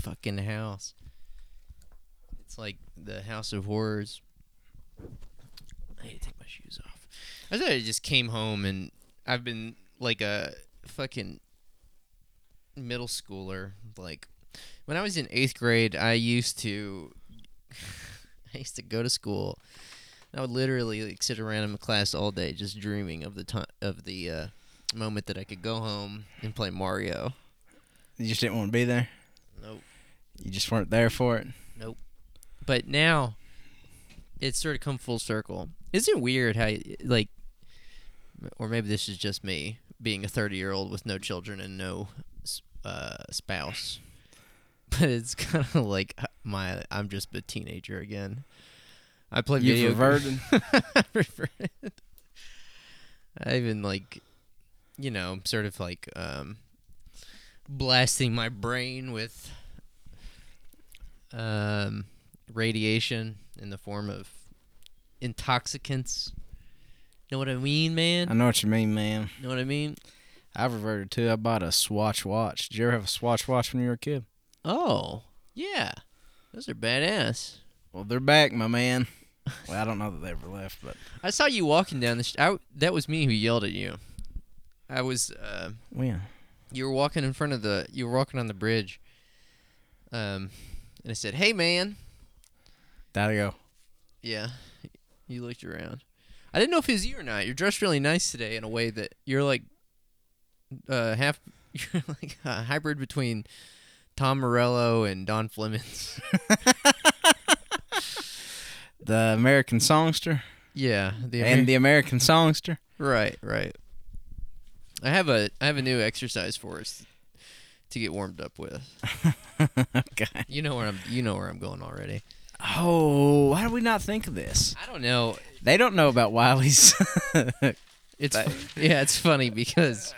fucking house. It's like the House of Horrors. I need to take my shoes off. I thought I just came home and I've been like a fucking middle schooler. Like when I was in eighth grade, I used to I used to go to school. I would literally like sit around in class all day, just dreaming of the time of the uh, moment that I could go home and play Mario. You just didn't want to be there. Nope. You just weren't there for it. Nope. But now it's sort of come full circle. Isn't it weird how like or maybe this is just me being a 30-year-old with no children and no uh, spouse. But it's kind of like uh, my I'm just a teenager again. I play You've video reverted. I even like you know, sort of like um blasting my brain with um radiation in the form of intoxicants. Know what I mean, man? I know what you mean, man. know what I mean? I've reverted too. I bought a Swatch watch. Did you ever have a Swatch watch when you were a kid? Oh, yeah. Those are badass. Well, they're back, my man. Well, I don't know that they ever left, but I saw you walking down the sh- I, that was me who yelled at you. I was uh when? you were walking in front of the you were walking on the bridge um and i said hey man. Gotta go. yeah. You looked around. I didn't know if it was you or not. You're dressed really nice today in a way that you're like uh half you're like a hybrid between tom morello and dom flemons. The American Songster? Yeah the and the American Songster. right right. I have a i have a new exercise for us to get warmed up with okay. you know where i'm you know where i'm going already Oh, why did we not think of this? i don't know They don't know about Wiley's. It's fu- yeah, it's funny because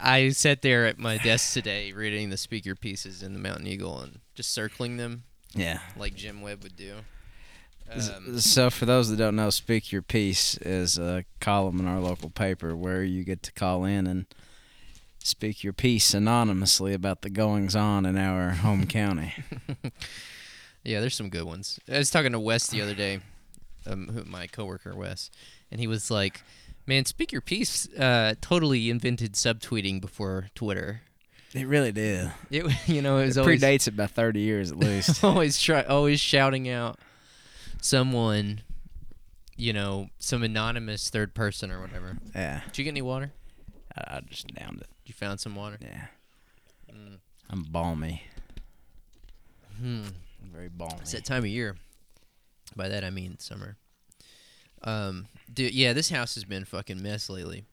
I sat there at my desk today reading the speaker pieces in the Mountain Eagle and just circling them yeah. like Jim Webb would do. Um, So, for those that don't know, Speak Your Piece is a column in our local paper where you get to call in and speak your piece anonymously about the goings on in our home county. yeah, there's some good ones. I was talking to Wes the other day, um, who, my coworker Wes, and he was like, "Man, Speak Your Piece uh, totally invented subtweeting before Twitter. It really did. It you know it was It always predates it by 30 years at least. always try always shouting out someone." You know, some anonymous third person or whatever. yeah. Did you get any water? I, I just downed it. You found some water? Yeah. Mm. I'm balmy. Hmm. I'm very balmy. It's that time of year. By that I mean summer. Um, dude, yeah, this house has been fucking mess lately.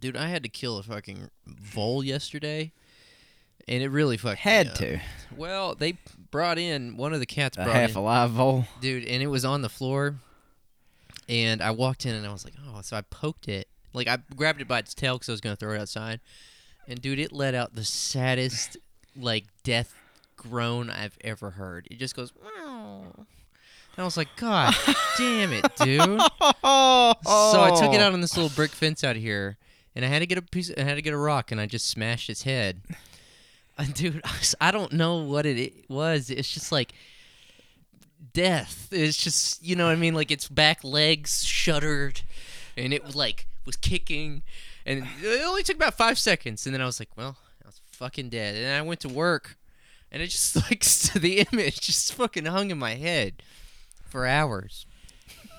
Dude, I had to kill a fucking vole yesterday, and it really fucked me Had to. Well, they brought in one of the cats. A Brought half in, alive vole. dude, and it was on the floor. And I walked in and I was like, oh, so I poked it. Like I grabbed it by its tail because I was gonna throw it outside. And dude, it let out the saddest like death groan I've ever heard. It just goes, wow. And I was like, God damn it, dude. So I took it out on this little brick fence out here, and I had to get a piece. I had to get a rock, and I just smashed its head. And dude, I don't know what it was. It's just like death. It's just you know what I mean. Like its back legs shuddered, and it was like was kicking, and it only took about five seconds, and then I was like, well, I was fucking dead. And I went to work, and it just like the image just fucking hung in my head for hours.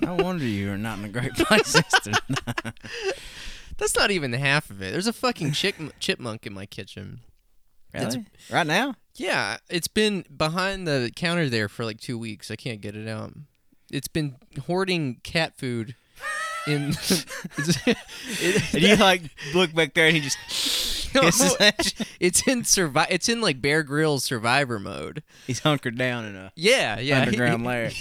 No wonder you are not in a great place. That's not even the half of it. There's a fucking chick, chipmunk in my kitchen. It's- Really? Right now? Yeah, it's been behind the counter there for like two weeks. I can't get it out. It's been hoarding cat food. In And you like look back there and he just No, hisses at you. it's in survi- It's in like Bear Grylls survivor mode. He's hunkered down in a Yeah, yeah. underground lair.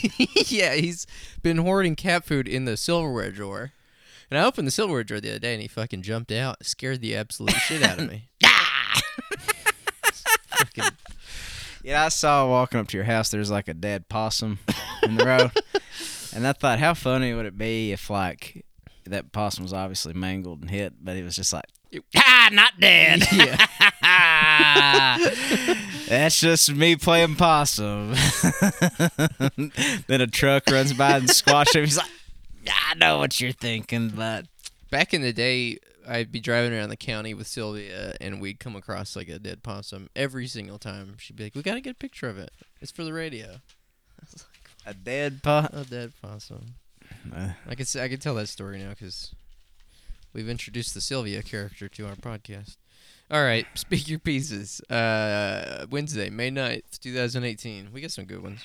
yeah, he's been hoarding cat food in the silverware drawer. And I opened the silverware drawer the other day, and he fucking jumped out, scared the absolute shit out of me. fucking Yeah, I saw walking up to your house. There's like a dead possum in the road, and I thought, how funny would it be if like that possum was obviously mangled and hit, but he was just like, ah, not dead. Yeah. That's just me playing possum. then a truck runs by and squashes him. He's like, I know what you're thinking, but Back in the day, I'd be driving around the county with Sylvia, and we'd come across like a dead possum every single time. She'd be like, "We gotta get a picture of it. It's for the radio." A dead pot. A dead possum. Uh, I s- I could tell that story now because we've introduced the Sylvia character to our podcast. All right, speak your pieces. Uh, Wednesday, May 9th, 2018. We got some good ones.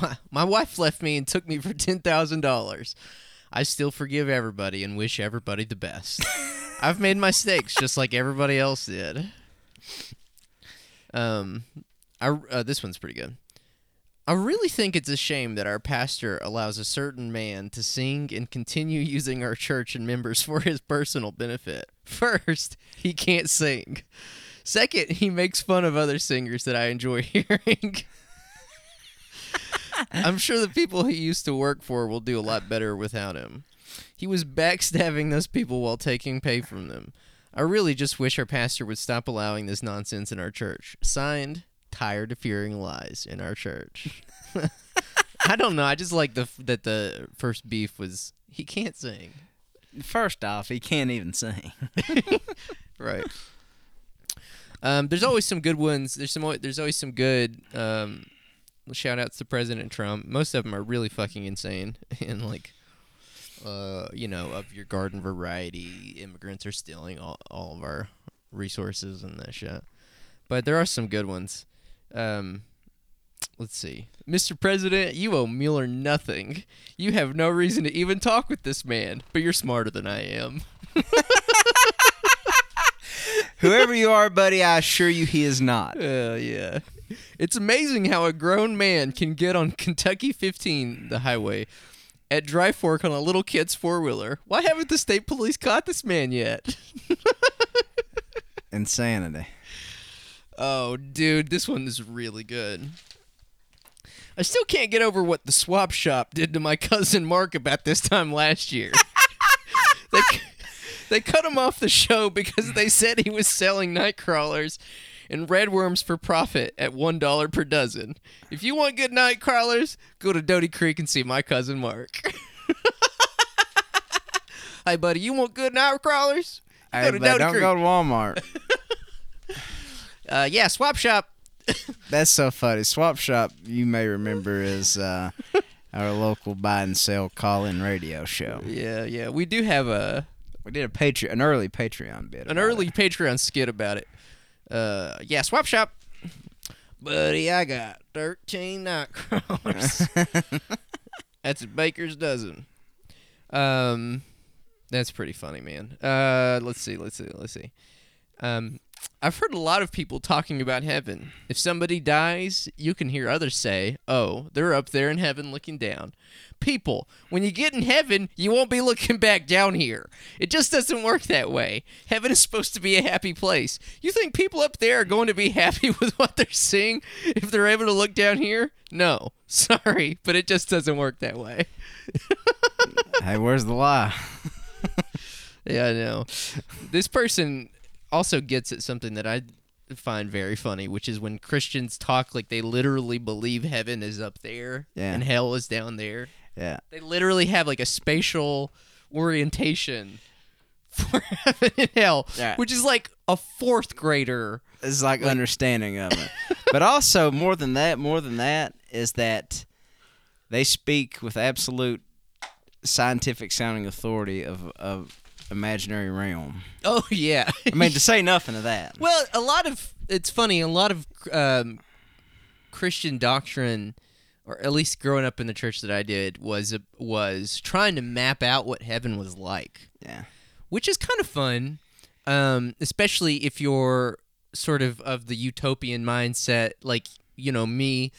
My, my wife left me and took me for $10,000. I still forgive everybody and wish everybody the best. I've made mistakes just like everybody else did. Um, I uh, this one's pretty good. I really think it's a shame that our pastor allows a certain man to sing and continue using our church and members for his personal benefit. First, he can't sing. Second, he makes fun of other singers that I enjoy hearing. I'm sure the people he used to work for will do a lot better without him. He was backstabbing those people while taking pay from them. I really just wish our pastor would stop allowing this nonsense in our church. Signed, tired of hearing lies in our church. I don't know. I just like the that the first beef was he can't sing. first off, he can't even sing. Right. Um, there's always some good ones. There's some. There's always some good. Um, shout outs to President Trump. Most of them are really fucking insane and like. Uh, you know, of your garden variety, immigrants are stealing all, all of our resources and that shit. But there are some good ones. Um, let's see. Mr. President, you owe Mueller nothing. You have no reason to even talk with this man, but you're smarter than I am. Whoever you are, buddy, I assure you he is not. Uh, yeah. It's amazing how a grown man can get on Kentucky 15, the highway, at Dry Fork on a little kid's four wheeler. Why haven't the state police caught this man yet? Insanity. Oh, dude, this one is really good. I still can't get over what the swap shop did to my cousin Mark about this time last year. they, they cut him off the show because they said he was selling night crawlers and red worms for profit at $1 per dozen. If you want good night crawlers, go to Doty Creek and see my cousin Mark. hey, buddy, you want good night crawlers? Hey, Go to but Doty don't Creek. go to Walmart. Uh, yeah, swap shop. That's so funny. Swap Shop, you may remember, is uh, our local buy and sell call-in radio show. Yeah, yeah. We do have a We did a Patreon, an early Patreon bit. an early it. Patreon skit about it. Uh, yeah, swap shop. Buddy, I got thirteen night crawlers. that's a baker's dozen. Um, that's pretty funny, man. Uh, let's see, let's see, let's see. Um, I've heard a lot of people talking about heaven. If somebody dies, you can hear others say, "Oh, they're up there in heaven looking down." People, when you get in heaven, you won't be looking back down here. It just doesn't work that way. Heaven is supposed to be a happy place. You think people up there are going to be happy with what they're seeing if they're able to look down here? No. Sorry, but it just doesn't work that way. hey, where's the lie? Yeah, I know. This person also gets at something that I find very funny, which is when Christians talk like they literally believe heaven is up there Yeah. and hell is down there. Yeah. They literally have like a spatial orientation for heaven and hell, Yeah. which is like a fourth grader. It's like, understanding of it. but also, more than that, more than that, is that they speak with absolute scientific sounding authority of, of imaginary realm. Oh yeah. I mean, to say nothing of that. Well, a lot of it's funny. A lot of um, Christian doctrine, or at least growing up in the church that I did, was was trying to map out what heaven was like, Yeah. which is kind of fun, um, especially if you're sort of of the utopian mindset, like you know me.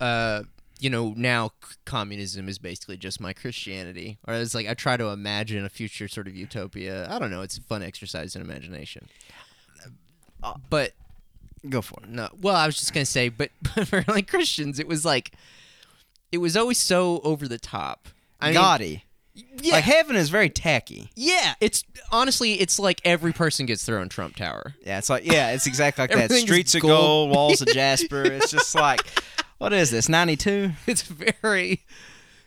Uh, you know now communism is basically just my Christianity, or it's like I try to imagine a future sort of utopia. I don't know. It's a fun exercise in imagination. Uh, but Go for it. no, well, I was just gonna say, but, but for like Christians, it was like, it was always so over the top. I mean, Gaudy. Yeah, Like heaven is very tacky. yeah. It's honestly, it's like every person gets their own Trump tower. Yeah, it's like yeah, it's exactly like that. Streets of gold, walls of jasper. It's just like, what is this? Ninety two. It's very,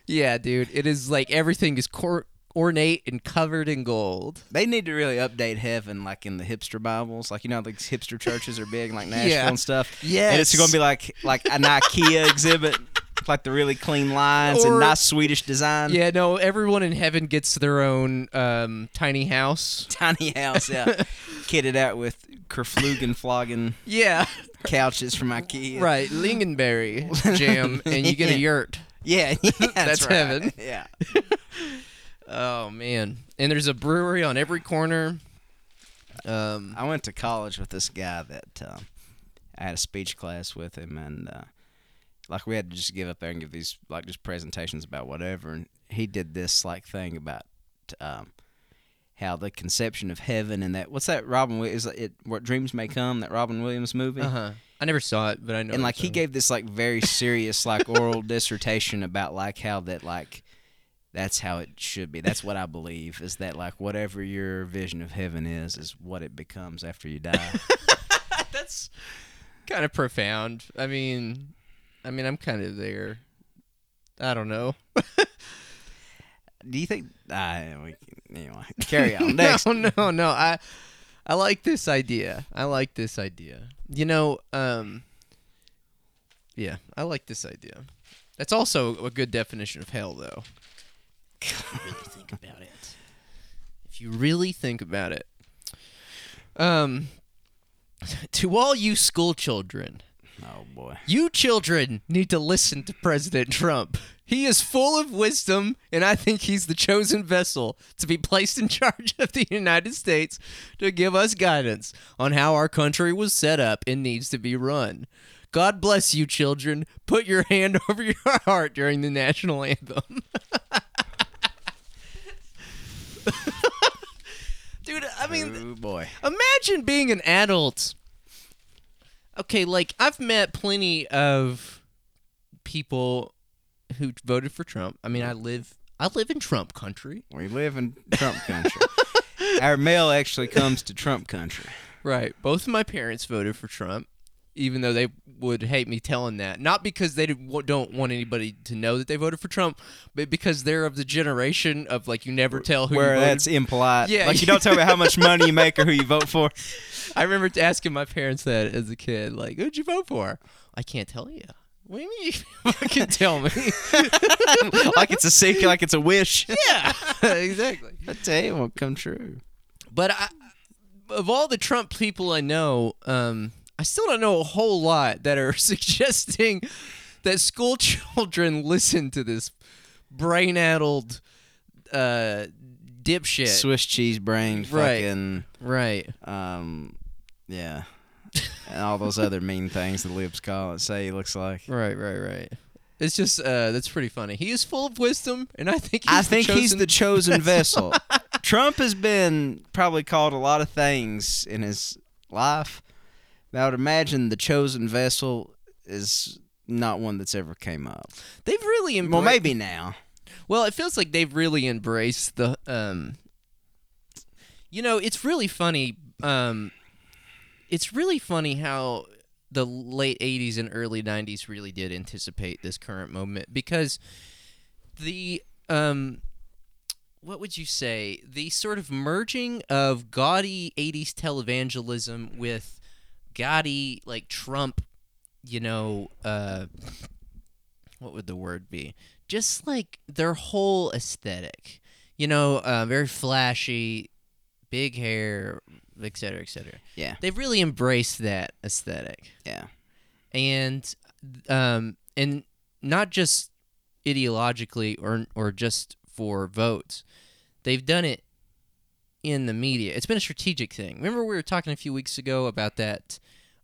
yeah, dude. It is like everything is cor- ornate and covered in gold. They need to really update heaven, like in the hipster Bibles. Like you know, like hipster churches are big, like Nashville Yeah. and stuff. Yes. and it's going to be like like an IKEA exhibit, like the really clean lines Or- and nice Swedish design. Yeah, no. Everyone in heaven gets their own um, tiny house. tiny house, yeah, kitted out with Kerflugen flogging Yeah, couches from IKEA. right. Lingonberry jam, and you get a yurt. Yeah, yeah that's, That's right. heaven. Yeah. Oh man! And there's a brewery on every corner. Um, I went to college with this guy that uh, I had a speech class with him, and uh, like we had to just give up there and give these like just presentations about whatever, and he did this like thing about um, how the conception of heaven and that what's that Robin is it what dreams may come that Robin Williams movie. uh huh. I never saw it, but I know. and like he gave this like very serious like oral dissertation about like how that like that's how it should be that's what i believe is that like whatever your vision of heaven is is what it becomes after you die That's kind of profound. I mean, I mean, I'm kind of there. I don't know. do you think uh, we, anyway carry on next No, no, no. I I like this idea. I like this idea. You know, um Yeah, I like this idea. That's also a good definition of hell though. If you really think about it. If you really think about it. Um to all you school children, oh boy you children need to listen to President Trump. He is full of wisdom, and I think he's the chosen vessel to be placed in charge of the United States to give us guidance on how our country was set up and needs to be run. God bless you, children. Put your hand over your heart during the national anthem. Dude, I mean, oh boy imagine being an adult. Okay, like I've met plenty of people who voted for Trump. I mean, I live I live in Trump country. we live in trump country our mail actually comes to trump country Right. Both of my parents voted for Trump, even though they would hate me telling that. Not because they don't want anybody to know that they voted for Trump, but because they're of the generation of like you never tell who where that's impolite Yeah. like you don't tell me how much money you make or who you vote for I remember asking my parents that as a kid, like, "Who'd you vote for?" I can't tell you. What do you mean? You fucking tell me. like it's a secret like it's a wish yeah, exactly. you it won't come true But I, of all the Trump people I know, um, I still don't know a whole lot that are suggesting that school children listen to this brain-addled uh, dipshit. Swiss cheese brain, Right. right. um, yeah, and all those other mean things the libs call it. Say he looks like. Right. Right. Right. It's just uh, that's pretty funny. He is full of wisdom, and I think he's I the think he's chosen the chosen vessel. Trump has been probably called a lot of things in his life, but I would imagine the chosen vessel is not one that's ever came up. They've really embraced. Well, maybe now. Well, it feels like they've really embraced the um You know, it's really funny um it's really funny how the late 80s and early 90s really did anticipate this current moment because the um what would you say? The sort of merging of gaudy 80s televangelism with gaudy like Trump you know uh what would the word be? Just like their whole aesthetic. You know uh, very flashy big hair et cetera et cetera. Yeah. they've really embraced that aesthetic. Yeah. and um and not just ideologically or or just for votes. They've done it in the media. It's been a strategic thing. Remember we were talking a few weeks ago about that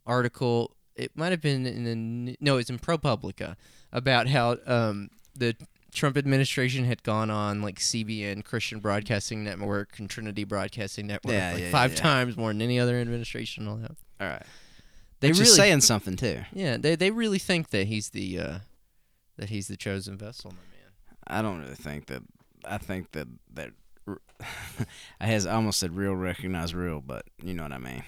article? It might have been in the no it's in ProPublica about how um the Trump administration had gone on like CBN Christian Broadcasting Network and Trinity Broadcasting Network Yeah, like yeah, five yeah. times more than any other administration will have. All right. They Which really saying something too. yeah, they they really think that he's the uh, that he's the chosen vessel, my man. I don't really think that I think that that I has almost said real recognize real, but you know what I mean.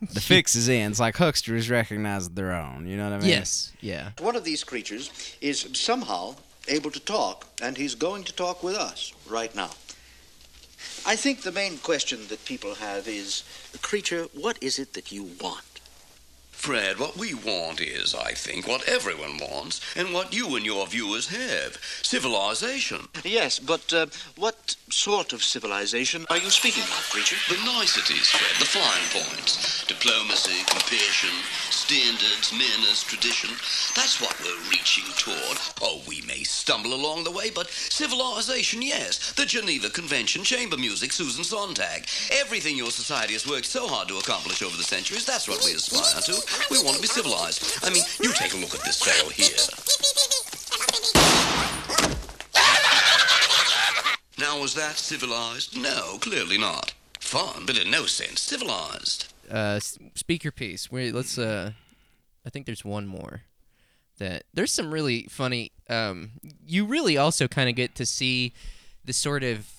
The fix is in. It's like hucksters recognize their own. You know what I mean? Yes. Yeah. One of these creatures is somehow able to talk, and he's going to talk with us right now. I think the main question that people have is, creature, what is it that you want? Fred, what we want is, I think, what everyone wants, and what you and your viewers have civilization. Yes, but uh, what sort of civilization are you speaking of, creature? The niceties, Fred, the fine points. Diplomacy, compassion, standards, manners, tradition. That's what we're reaching toward. Oh, we may stumble along the way, but civilization, yes. The Geneva Convention, chamber music, Susan Sontag. Everything your society has worked so hard to accomplish over the centuries, that's what we aspire to. We want to be civilized. I mean, you take a look at this fellow here. Now, was that civilized? No, clearly not. Fun, but in no sense civilized. Uh, s- speak your piece. Wait, let's. Uh, I think there's one more. That there's some really funny. Um, you really also kind of get to see the sort of.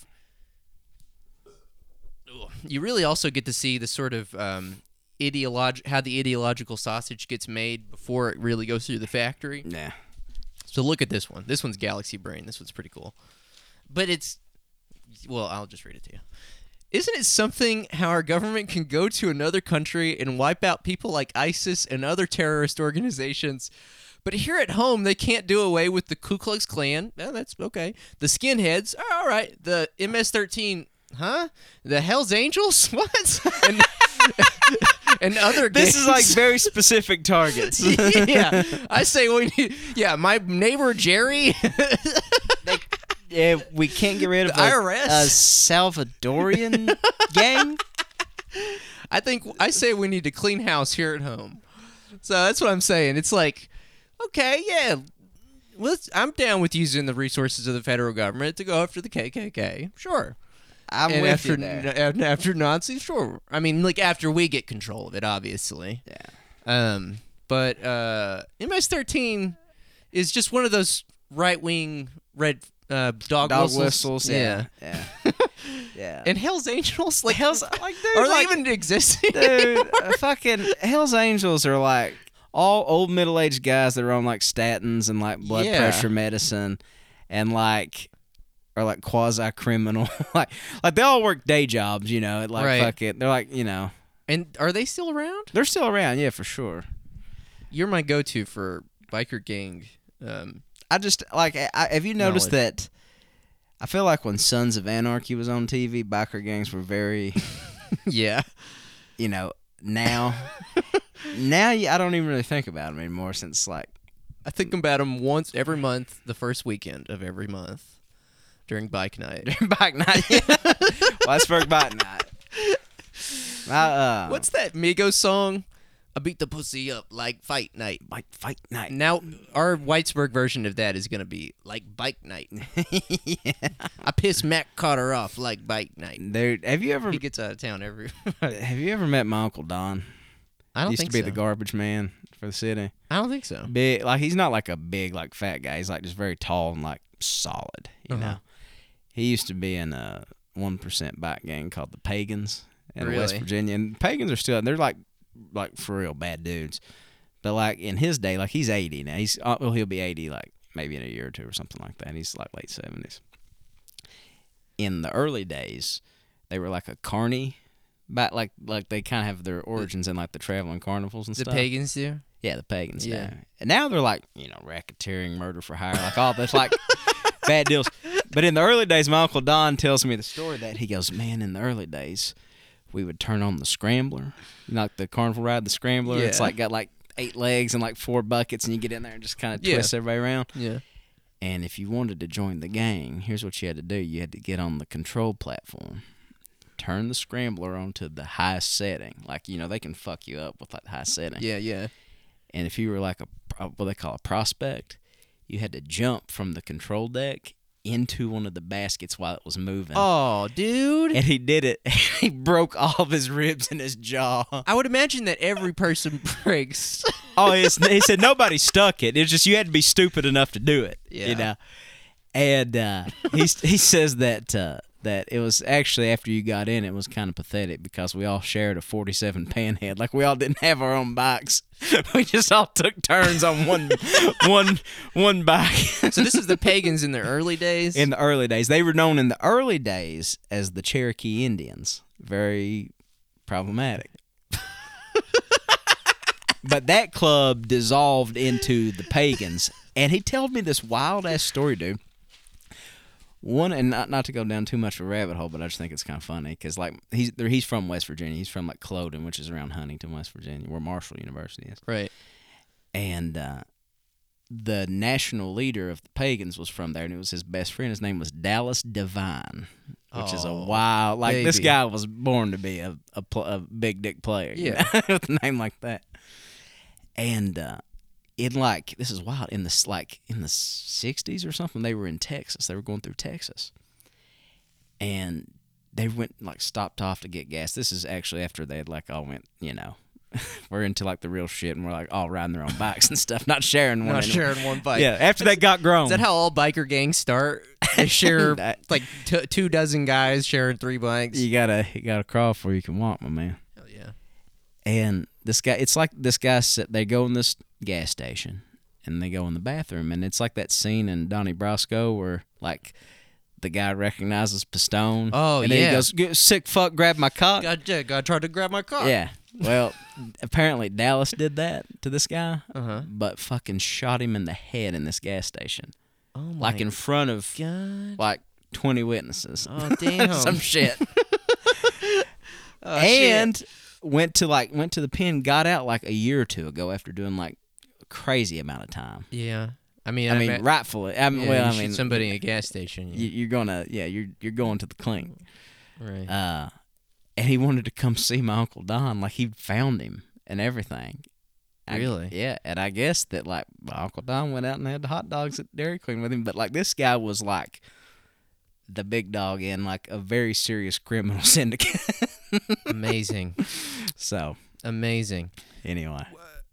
You really also get to see the sort of um, ideolog- how the ideological sausage gets made before it really goes through the factory. Yeah. So look at this one. This one's Galaxy Brain. This one's pretty cool. But it's well, I'll just read it to you. Isn't it something how our government can go to another country and wipe out people like ISIS and other terrorist organizations? But here at home, they can't do away with the Ku Klux Klan. Yeah, that's okay. The skinheads, oh, all right. The MS-13, huh? The Hell's Angels, what? And, and other. This is like very specific targets. yeah, I say we need. Yeah, my neighbor Jerry. yeah, we can't get rid of The a, IRS. a Salvadorian gang. I think I say we need to clean house here at home. So that's what I'm saying. It's like, okay, yeah, let's. I'm down with using the resources of the federal government to go after the KKK. Sure. I'm and with after you there. after Nazis, sure. I mean, like after we get control of it, obviously. Yeah. Um, but uh, MS-13 is just one of those right-wing red uh, dog, Dog whistles. whistles. Yeah. Yeah. Yeah. And Hell's Angels, like Hell's like dude, are they like, even existing? dude, uh, fucking Hell's Angels are like all old middle aged guys that are on like statins and like blood Yeah. pressure medicine and like are like quasi criminal. like like they all work day jobs, you know, like Right. fuck it. They're like, you know, and are they still around? they're still around, yeah, for sure. You're my go-to for biker gang. Um, I just like I, have you noticed Knowledge. that I feel like when Sons of Anarchy was on TV, biker gangs were very, yeah. you know, now now I don't even really think about them anymore since like I think about them once every month, the first weekend of every month during bike night. bike night. Whitesburg bike night. I, uh, What's that Migos song? I beat the pussy up like fight night. Bike fight night? Now our Whitesburg version of that is gonna be like bike night. yeah. I piss Mac Carter off like bike night. Dude, have you ever He gets out of town every. have you ever met my uncle Don? I don't think so. He Used think to be so. the garbage man for the city. I don't think so. Big, like he's not like a big like fat guy. He's like just very tall and like solid. You Uh-huh. know. He used to be in a one percent bike gang called the Pagans in West Virginia, and Pagans are still they're like like for real bad dudes. But like in his day, like he's eighty now. He's uh, well, he'll be eighty like maybe in a year or two or something like that. He's like late seventies. In the early days, they were like a carny, but like like they kind of have their origins in like the traveling carnivals and The stuff. The pagans do. Yeah, the pagans. Yeah. And now they're like, you know, racketeering, murder for hire, like all this, like bad deals. But in the early days, my uncle Don tells me the story that he goes, man, in the early days, we would turn on the scrambler, you know, like the carnival ride, the scrambler. It's like got like eight legs and like four buckets, and you get in there and just kind of Yeah. twist everybody around. Yeah. And if you wanted to join the gang, here's what you had to do: you had to get on the control platform. Turn the scrambler onto the highest setting, like you know they can fuck you up with like high setting. Yeah. Yeah. And if you were like a what they call a prospect, you had to jump from the control deck into one of the baskets while it was moving. Oh, dude. And he did it. he broke all of his ribs in his jaw. I would imagine that every person breaks. Oh, it's, he said nobody stuck it. It's just you had to be stupid enough to do it. Yeah. You know. and uh, he he says that uh, that it was actually after you got in, it was kind of pathetic because we all shared a 47 panhead. Like we all didn't have our own bikes. we just all took turns on one one one bike. So this is the pagans in the early days. in the early days, they were known in the early days as the Cherokee Indians. Very problematic. but that club dissolved into the pagans, and he told me this wild ass story, dude. One and not not to go down too much of a rabbit hole, but I just think it's kind of funny because like he's he's from West Virginia. He's from like Culloden, which is around Huntington, West Virginia, where Marshall University is. right. And uh, the national leader of the pagans was from there, and it was his best friend. His name was Dallas Devine, which is a Oh, wild. Like this guy was born to be a a, pl- a big dick player. you Yeah. know, with a name like that. And uh, in like this is wild in the like in the '60s or something, they were in Texas. They were going through Texas, and they went like stopped off to get gas. This is actually after they had like all went, you know. we're into like the real shit, and we're like all riding their own bikes and stuff, not sharing one. Not anymore. sharing one bike. Yeah, after they got grown. Is that how all biker gangs start? They share like t- two dozen guys sharing three bikes. you gotta you gotta crawl before you can walk, my man. Hell yeah. And this guy, it's like this guy said they go in this gas station and they go in the bathroom, and it's like that scene in Donnie Brasco where like the guy recognizes Pistone. Oh, and then yeah. he goes, "Sick fuck, grab my cock." God, yeah, God tried to grab my car. Yeah. Well, apparently Dallas did that to this guy, Uh huh. but fucking shot him in the head in this gas station, Oh my like in front of God. like twenty witnesses. Oh damn. Some shit. Oh, shit. and went to like went to the pen, got out like a year or two ago after doing like crazy amount of time. yeah. I mean, I mean, bet- rightfully. I mean, yeah, well, I mean, somebody in a gas station. you, you're gonna, yeah, you're you're going to the clink. right. Uh, and he wanted to come see my uncle Don, like he found him and everything. I- Really? yeah, and I guess that like my uncle Don went out and had the hot dogs at Dairy Queen with him, but like this guy was like the big dog in like a very serious criminal syndicate. Amazing. so Amazing. anyway,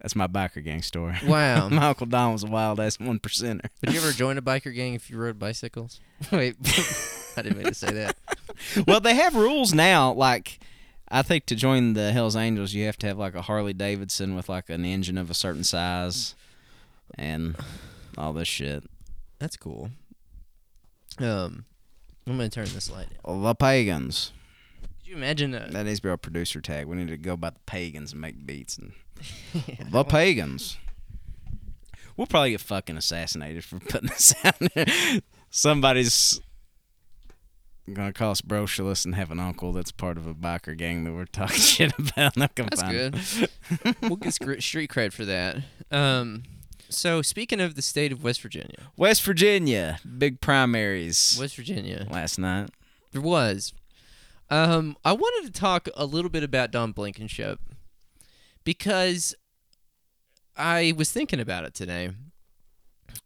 that's my biker gang story. Wow. my uncle Don was a wild ass one percenter. Would you ever join a biker gang if you rode bicycles? Wait, I didn't mean to say that. well, they have rules now. Like, I think to join the Hell's Angels, you have to have like a Harley Davidson with like an engine of a certain size, and all this shit. That's cool. Um, I'm gonna turn this light down. The pagans. Could you imagine? Uh, That needs to be our producer tag. We need to go by the pagans and make beats and the pagans. We'll probably get fucking assassinated for putting this out there. Somebody's gonna call us brocialist and have an uncle that's part of a biker gang that we're talking shit about. Gonna That's good. we'll get street cred for that. Um, so speaking of the state of West Virginia, West Virginia, big primaries West Virginia, last night. there was. Um, I wanted to talk a little bit about Don Blankenship because I was thinking about it today,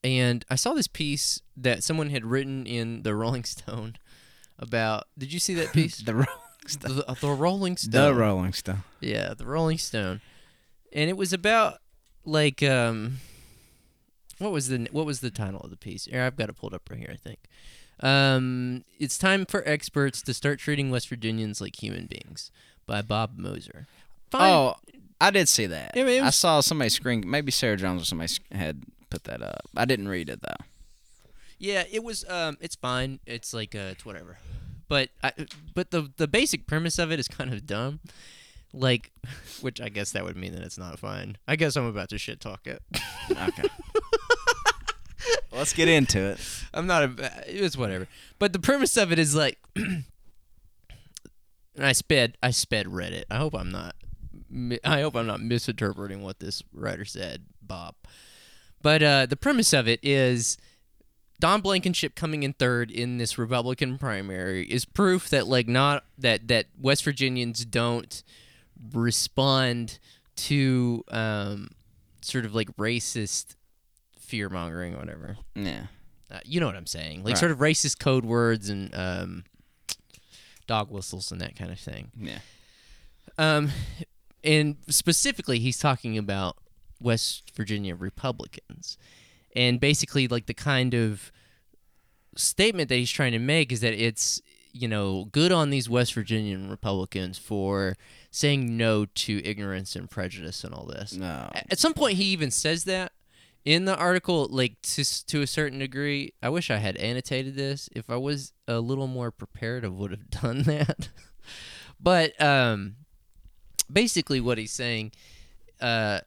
and I saw this piece that someone had written in the Rolling Stone about. Did you see that piece? The Rolling Stone. the, the Rolling Stone. The Rolling Stone. Yeah, the Rolling Stone, and it was about like um, what was the what was the title of the piece? Here, I've got it pulled up right here. I think. Um, it's time for experts to start treating West Virginians like human beings by Bob Moser. Fine. Oh, I did see that. I mean, it I saw somebody screen. Maybe Sarah Jones or somebody had put that up. I didn't read it though. Yeah, it was. Um, it's fine. It's like uh, it's whatever. But I, but the the basic premise of it is kind of dumb. Like, which I guess that would mean that it's not fine. I guess I'm about to shit talk it. Okay. Let's get into it. I'm not a. It was whatever. But the premise of it is like, and I sped. I sped Reddit. I hope I'm not. I hope I'm not misinterpreting what this writer said, Bob. But uh, the premise of it is Don Blankenship coming in third in this Republican primary is proof that like not that that West Virginians don't respond to um, sort of like racist fear mongering or whatever. Yeah. Uh, you know what I'm saying, like Right. sort of racist code words and um, dog whistles and that kind of thing. Yeah. Um, and specifically, he's talking about West Virginia Republicans, and basically like the kind of statement that he's trying to make is that it's you know good on these West Virginian Republicans for saying no to ignorance and prejudice and all this. No. At some point, he even says that in the article, like to to a certain degree. I wish I had annotated this. If I was a little more prepared, I would have done that. but um, basically, what he's saying uh,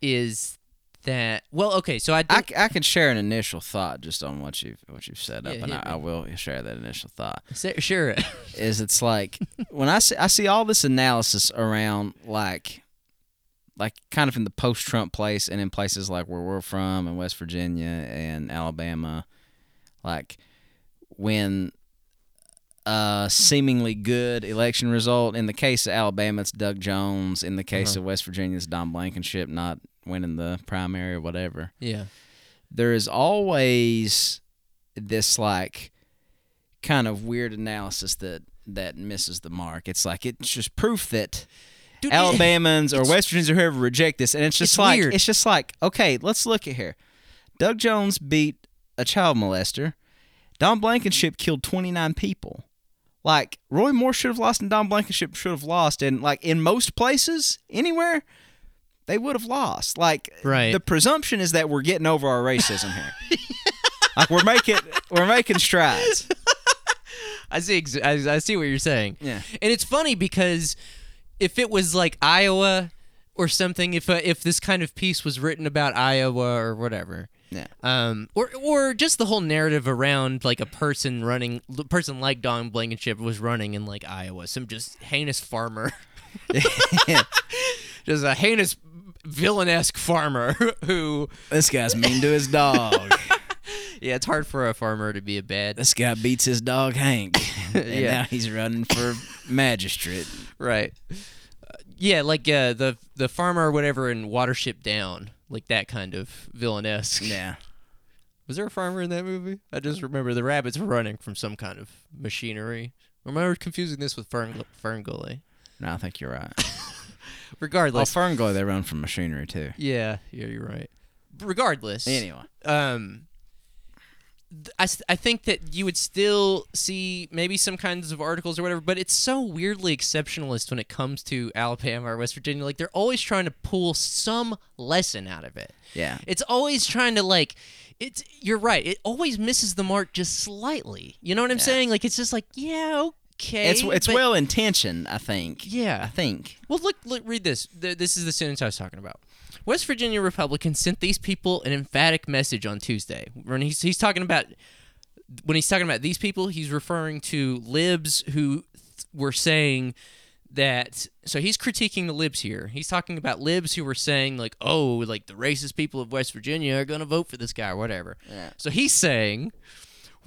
is that well, okay. So I, I, did, c- I can share an initial thought just on what you've what you've set up, Yeah, and I. I will share that initial thought. Sure. Is it's like when I see I see all this analysis around like like kind of in the post-Trump place and in places like where we're from in West Virginia and Alabama, like when a seemingly good election result in the case of Alabama it's Doug Jones in the case Uh-huh. of West Virginia it's Don Blankenship not winning the primary or whatever yeah. there is always this like kind of weird analysis that that misses the mark. It's like it's just proof that Dude, Alabamans or West Virginians or whoever reject this, and it's just It's like weird. it's just like okay, let's look at here. Doug Jones beat a child molester. Don Blankenship killed twenty nine people. Like Roy Moore should have lost, and Don Blankenship should have lost, and like in most places, anywhere, they would have lost. Like Right. the presumption is that we're getting over our racism here. like we're making we're making strides. I see. Ex- I, I see what you're saying. Yeah. and it's funny because if it was like Iowa or something, if uh, if this kind of piece was written about Iowa or whatever, Yeah. um, or or just the whole narrative around like a person running, person like Don Blankenship was running in like Iowa, some just heinous farmer, just a heinous villainesque farmer who, This guy's mean to his dog. yeah, it's hard for a farmer to be a bad this guy beats his dog Hank, and Yeah. now he's running for magistrate. right. Uh, yeah, like uh, the the farmer or whatever in Watership Down, like that kind of villainesque. Yeah. Was there a farmer in that movie? I just remember the rabbits running from some kind of machinery. Or am I confusing this with Fern Ferngully? No, I think you're right. Oh, Regardless, Ferngully, they run from machinery too. yeah, yeah, you're right. Regardless, Anyway, um, I, I think that you would still see maybe some kinds of articles or whatever, but it's so weirdly exceptionalist when it comes to Alabama or West Virginia. Like they're always trying to pull some lesson out of it. yeah. It's always trying to like. It's you're right. It always misses the mark just slightly. You know what I'm saying? Like it's just like yeah, okay. It's it's but- well intentioned, I think. Yeah, I think. Well, look, look, read this. Th- This is the sentence I was talking about. West Virginia Republicans sent these people an emphatic message on Tuesday. When he's, he's talking about when he's talking about these people, he's referring to libs who th- were saying that. So he's critiquing the libs here. He's talking about libs who were saying like, "Oh, like the racist people of West Virginia are going to vote for this guy or whatever." Yeah. So he's saying.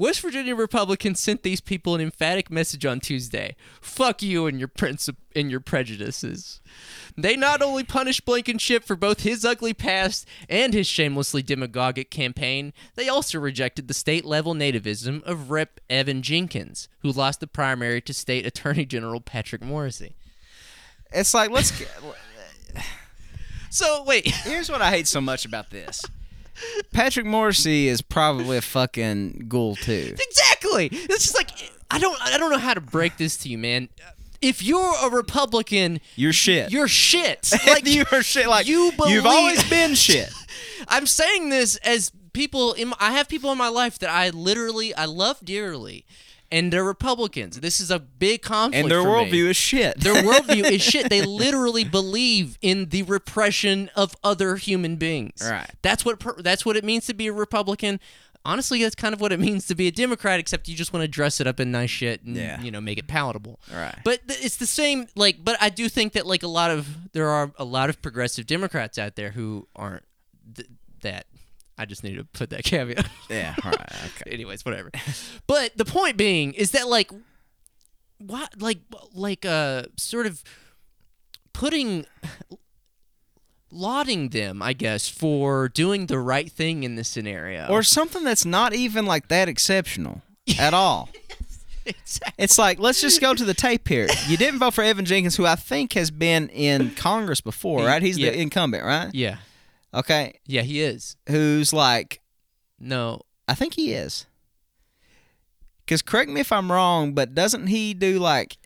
West Virginia Republicans sent these people an emphatic message on Tuesday. Fuck you and your princip- and your prejudices. They not only punished Blankenship for both his ugly past and his shamelessly demagogic campaign, they also rejected the state level nativism of Rep. Evan Jenkins, who lost the primary to State Attorney General Patrick Morrisey. It's like let's. get- So wait, Here's what I hate so much about this. Patrick Morrisey is probably a fucking ghoul too. exactly. It's just like I don't I don't know how to break this to you, man. If you're a Republican, You're shit. you're shit. Like you are shit. Like you believe, you've always been shit. I'm saying this as people in my, I have people in my life that I literally I love dearly, and they're Republicans. This is a big conflict. And their worldview is shit. Their worldview is shit. They literally believe in the repression of other human beings. Right. That's what that's what it means to be a Republican. Honestly, that's kind of what it means to be a Democrat, except you just want to dress it up in nice shit and Yeah. you know make it palatable. Right. But th- it's the same. Like, but I do think that like a lot of there are a lot of progressive Democrats out there who aren't th- that. I just need to put that caveat. yeah. All right. Okay. Anyways, whatever. but the point being is that like what like like uh sort of putting lauding them, I guess, for doing the right thing in this scenario. Or something that's not even like that exceptional at all. Exactly. It's like let's just go to the tape here. You didn't vote for Evan Jenkins, who I think has been in Congress before, right? He's yeah. the incumbent, right? Yeah. Okay. Yeah, he is. Who's like, no, I think he is. Because correct me if I'm wrong, but doesn't he do like,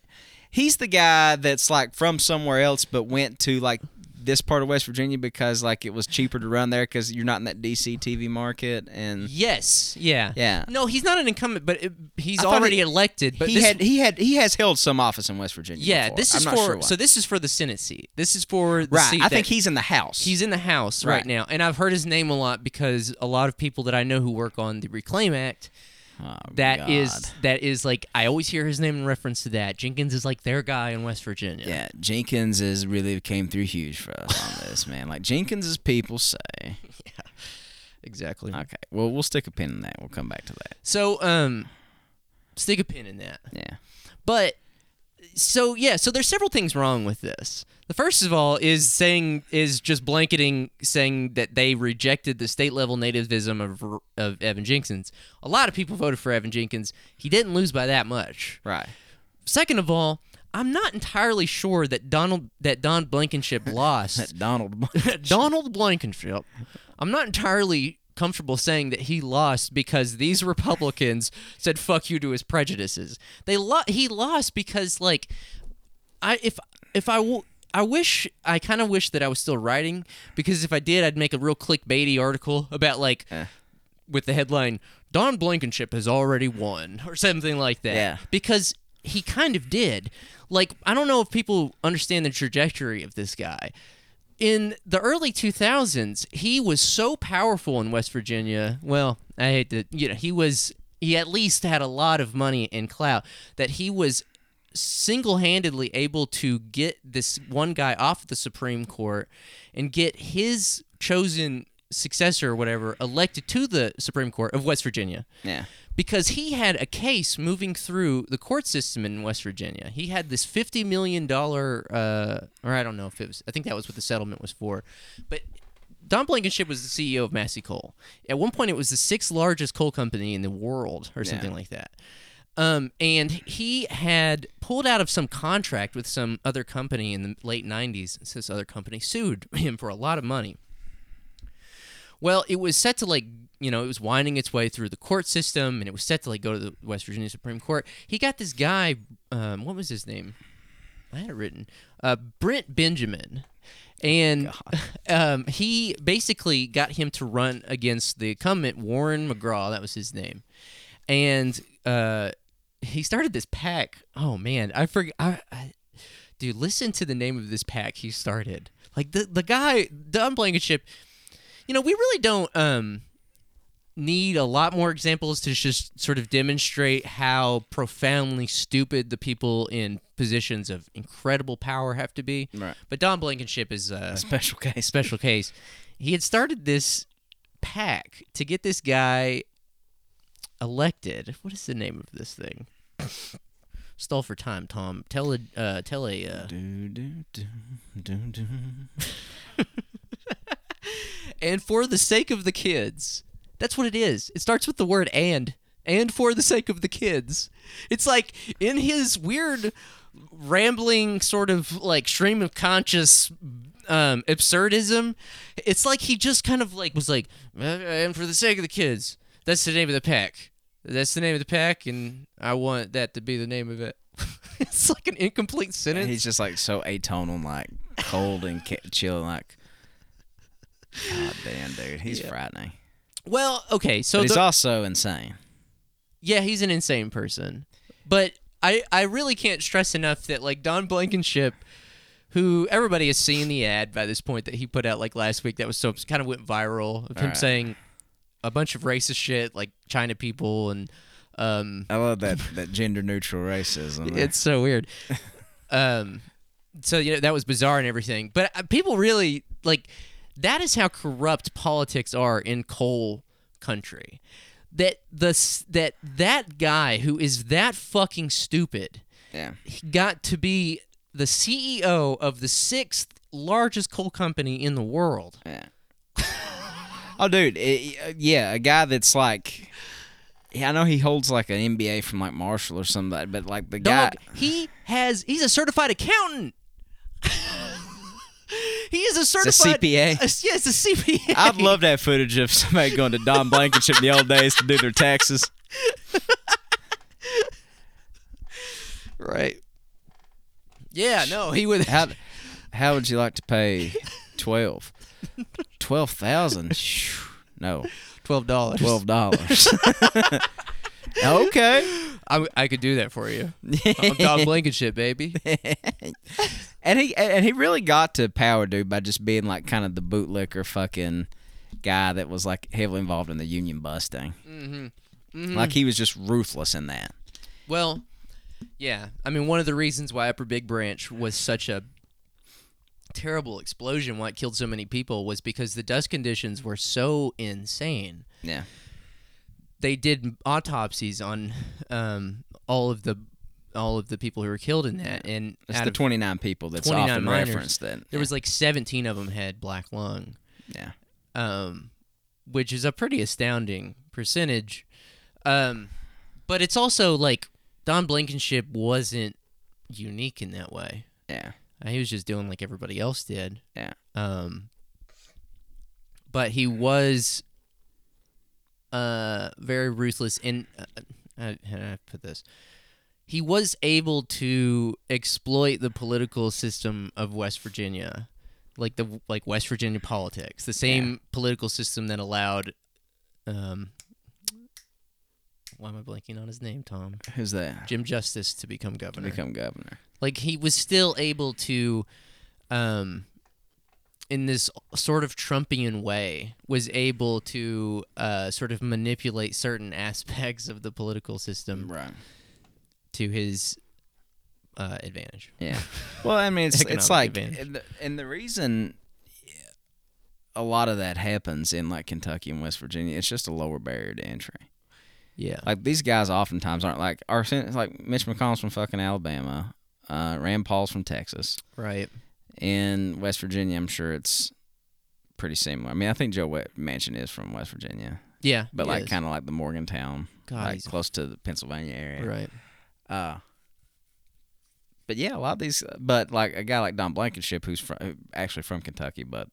he's the guy that's like from somewhere else but went to like this part of West Virginia because like it was cheaper to run there because you're not in that DC TV market and. Yes. Yeah. Yeah. No, he's not an incumbent, but it, he's already he- elected. But he had he had he has held some office in West Virginia. yeah, before. this is for sure so this is for the Senate seat. This is for the right. seat I think he's in the House. He's in the House right. Right. now, and I've heard his name a lot because a lot of people that I know who work on the Reclaim Act. Oh, That is that is like I always hear his name in reference to that. Jenkins is like their guy in West Virginia. Yeah, Jenkins is really came through huge for us on this, man. Like Jenkins, as people say. Yeah, exactly. Okay, well, we'll stick a pin in that. We'll come back to that. So, um, stick a pin in that. Yeah. But so yeah, so there's several things wrong with this. The first of all is saying is just blanketing saying that they rejected the state level nativism of of Evan Jenkins. A lot of people voted for Evan Jenkins. He didn't lose by that much. Right. Second of all, I'm not entirely sure that Donald that Don Blankenship lost. That Donald. Donald Blankenship. I'm not entirely comfortable saying that he lost because these Republicans said "fuck you" to his prejudices. They lo- he lost because like I if if I w- I wish I kind of wish that I was still writing because if I did, I'd make a real clickbaity article about like Eh. with the headline "Don Blankenship has already won" or something like that. Yeah. because he kind of did. Like I don't know if people understand the trajectory of this guy in the early 2000s, he was so powerful in West Virginia. Well, I hate to, you know, he was, he at least had a lot of money and clout that he was single handedly able to get this one guy off the Supreme Court and get his chosen successor or whatever elected to the Supreme Court of West Virginia yeah. Because he had a case moving through the court system in West Virginia. He had this fifty million dollar, uh, or I don't know if it was. I think that was what the settlement was for, but. Don Blankenship was the CEO of Massey Coal. At one point, it was the sixth largest coal company in the world, or something like that. Um, and he had pulled out of some contract with some other company in the late '90s. This other company sued him for a lot of money. Well, it was set to like you know it was winding its way through the court system, and it was set to like go to the West Virginia Supreme Court. He got this guy, um, what was his name? I had it written, uh, Brent Benjamin, and um, he basically got him to run against the incumbent Warren McGraw. That was his name, and uh, he started this PAC. Oh man, I forgot. I, I, dude, listen to the name of this PAC he started. Like the the guy, Don Blankenship. You know, we really don't um, need a lot more examples to just sort of demonstrate how profoundly stupid the people in positions of incredible power have to be. Right. But Don Blankenship is a Special case. special case. He had started this PAC to get this guy elected. What is the name of this thing? Stall for time, Tom. Tell a uh, tell a uh, Do, do, do, do, do. and for the sake of the kids. That's what it is. It starts with the word and. And for the sake of the kids. It's like in his weird rambling sort of like stream of conscious um absurdism, it's like he just kind of like was like "Uh, and for the sake of the kids. That's the name of the PAC. That's the name of the PAC and I want that to be the name of it. it's like an incomplete sentence. He's just like so atonal, like cold and chill, like. God damn, dude, he's Yeah. frightening. Well, okay, so But he's the- also insane. Yeah, he's an insane person. But I I really can't stress enough that like Don Blankenship, who everybody has seen the ad by this point that he put out like last week that was so kind of went viral of him Alright. saying a bunch of racist shit like China people and um I love that that gender neutral racism. it's so weird. um, so you know that was bizarre and everything, but uh, people really like that is how corrupt politics are in coal country. That the that that guy who is that fucking stupid yeah. got to be the CEO of the sixth largest coal company in the world. Yeah. oh, dude. it- uh, yeah, a guy that's like. Yeah, I know he holds like an MBA from like Marshall or something, but like the guy. He has he's a certified accountant. he is a certified CPA? Uh, yeah, it's a CPA. I'd love that footage of somebody going to Don Blankenship in the old days to do their taxes. Right. Yeah, no, he would. How how would you like to pay twelve? Twelve thousand? No, Twelve dollars. twelve dollars. okay. I, I could do that for you. I'm Don Blankenship, baby. and he and he really got to power dude by just being like kind of the bootlicker fucking guy that was like heavily involved in the union busting. Mm-hmm. Like he was just ruthless in that. Well, yeah. I mean, one of the reasons why Upper Big Branch was such a terrible explosion, why it killed so many people, was because the dust conditions were so insane. Yeah. They did autopsies on um, all of the all of the people who were killed in that, and It's out the of- 29 people that's 29 often miners. referenced that. there was like 17 of them had black lung. yeah. um, which is a pretty astounding percentage. Um, but it's also like Don Blankenship wasn't unique in that way. Yeah. Uh, He was just doing like everybody else did. Yeah. Um, but he was uh very ruthless and uh, uh, how do I put this? He was able to exploit the political system of West Virginia, like the like West Virginia politics, the same political system that allowed, um, why am I blanking on his name? Tom Who's that? Jim Justice to become To governor become governor. like he was still able to um in this sort of trumpian way was able to uh sort of manipulate certain aspects of the political system Right. to his uh advantage Yeah. Well, I mean, it's it's like, advantage. and the, and the reason a lot of that happens in like Kentucky and West Virginia, it's just a lower barrier to entry. yeah Like these guys oftentimes aren't like our like Mitch McConnell's from fucking Alabama, uh, Rand Paul's from Texas. right In West Virginia, I'm sure it's pretty similar. I mean, I think Joe Wet- Manchin is from West Virginia, yeah but like kind of like the Morgantown, God, like close to the Pennsylvania area. right Uh, but yeah, a lot of these, but like a guy like Don Blankenship, who's from, who actually from Kentucky, but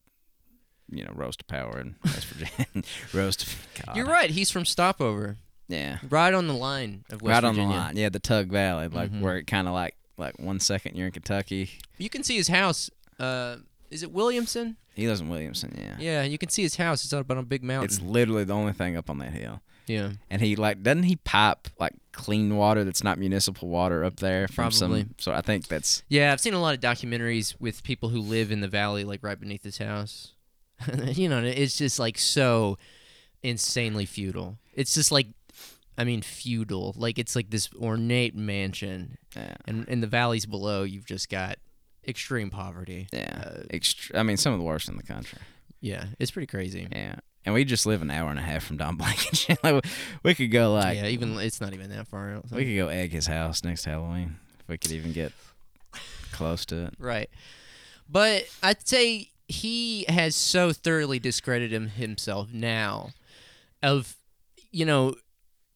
you know, rose to power in West Virginia, rose to. God. you're right he's from Stopover Yeah, right on the line of West right on the line. Yeah, the Tug Valley, like Mhm. where it kind of like like one second you're in Kentucky. you can see his house uh is it Williamson He lives in Williamson. Yeah, yeah you can see his house it's up on a big mountain it's literally the only thing up on that hill. yeah And he like doesn't he pipe like clean water that's not municipal water up there from Probably. some. So I think that's Yeah, I've seen a lot of documentaries with people who live in the valley, like right beneath his house. you know, it's just like so insanely futile. It's just like, I mean, feudal. Like it's like this ornate mansion, yeah. and in the valleys below, you've just got extreme poverty. Yeah, Uh, Ext- I mean, some of the worst in the country. Yeah, it's pretty crazy. Yeah, and we just live an hour and a half from Don Blankenship. like, we could go like yeah, even it's not even that far out. so- we could go egg his house next Halloween if we could even get close to it. Right. But I'd say he has so thoroughly discredited him himself now of you know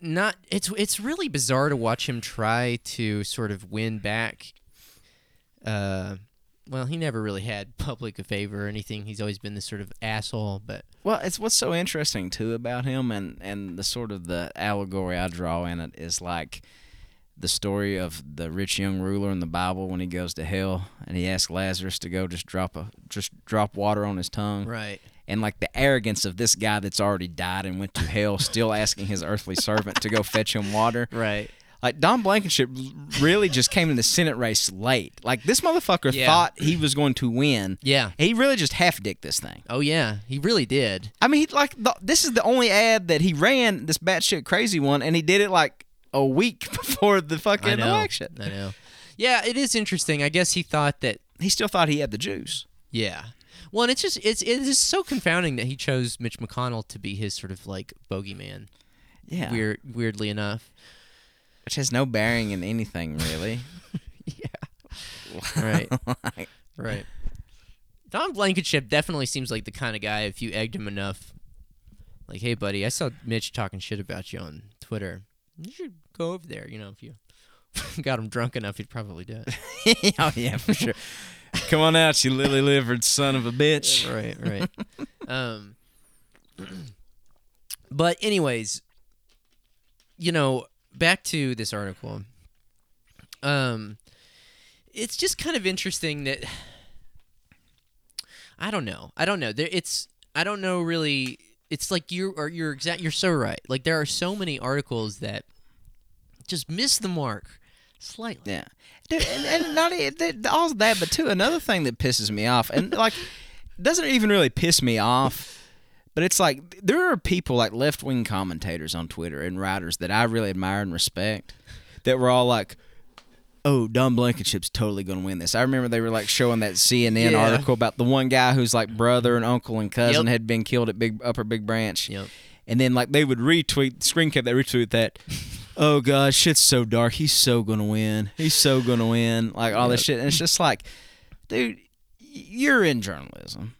not it's it's really bizarre to watch him try to sort of win back uh well he never really had public favor or anything he's always been this sort of asshole but Well, it's what's so interesting too about him, and and the sort of the allegory I draw in it is like the story of the rich young ruler in the Bible when he goes to hell and he asks Lazarus to go just drop a just drop water on his tongue. right and like the arrogance of this guy that's already died and went to hell still asking his earthly servant to go fetch him water. Right. Like don blankenship really just came in the senate race late. Like this motherfucker Yeah. thought he was going to win. Yeah. He really just half-dicked this thing. Oh yeah. He really did. I mean he like the, this is the only ad that he ran this batshit crazy one and he did it like a week before the I fucking know. election. I know. Yeah it is interesting. I guess he thought that he still thought he had the juice. Yeah. Well, and it's just it's it is so confounding that he chose Mitch McConnell to be his sort of like bogeyman. yeah Weird, weirdly enough. which has no bearing in anything really yeah. Right. Like, Right. Don Blankenship definitely seems like the kind of guy if you egged him enough. Like, hey, buddy, I saw Mitch talking shit about you on Twitter. You should go over there. You know, if you got him drunk enough, he'd probably do it. oh yeah, for sure. Come on out, you lily livered son of a bitch. right, right. um, but anyways, you know, back to this article. um, it's just kind of interesting that I don't know. I don't know. There, it's I don't know really. It's like you are you're exact. You're so right. Like there are so many articles that just miss the mark slightly. Yeah, Dude, and, and not all that, but too another thing that pisses me off, and like doesn't even really piss me off, but it's like there are people like left wing commentators on Twitter and writers that I really admire and respect that were all like. Oh, Don Blankenship's totally going to win this. I remember they were like showing that CNN Yeah. article about the one guy who's like brother and uncle and cousin Yep. had been killed at Big Upper Big Branch. Yep. And then like they would retweet screen cap that retweet that. Oh god, shit's so dark. He's so gonna win. He's so gonna win. Like all this shit, and it's just like, dude, you're in journalism.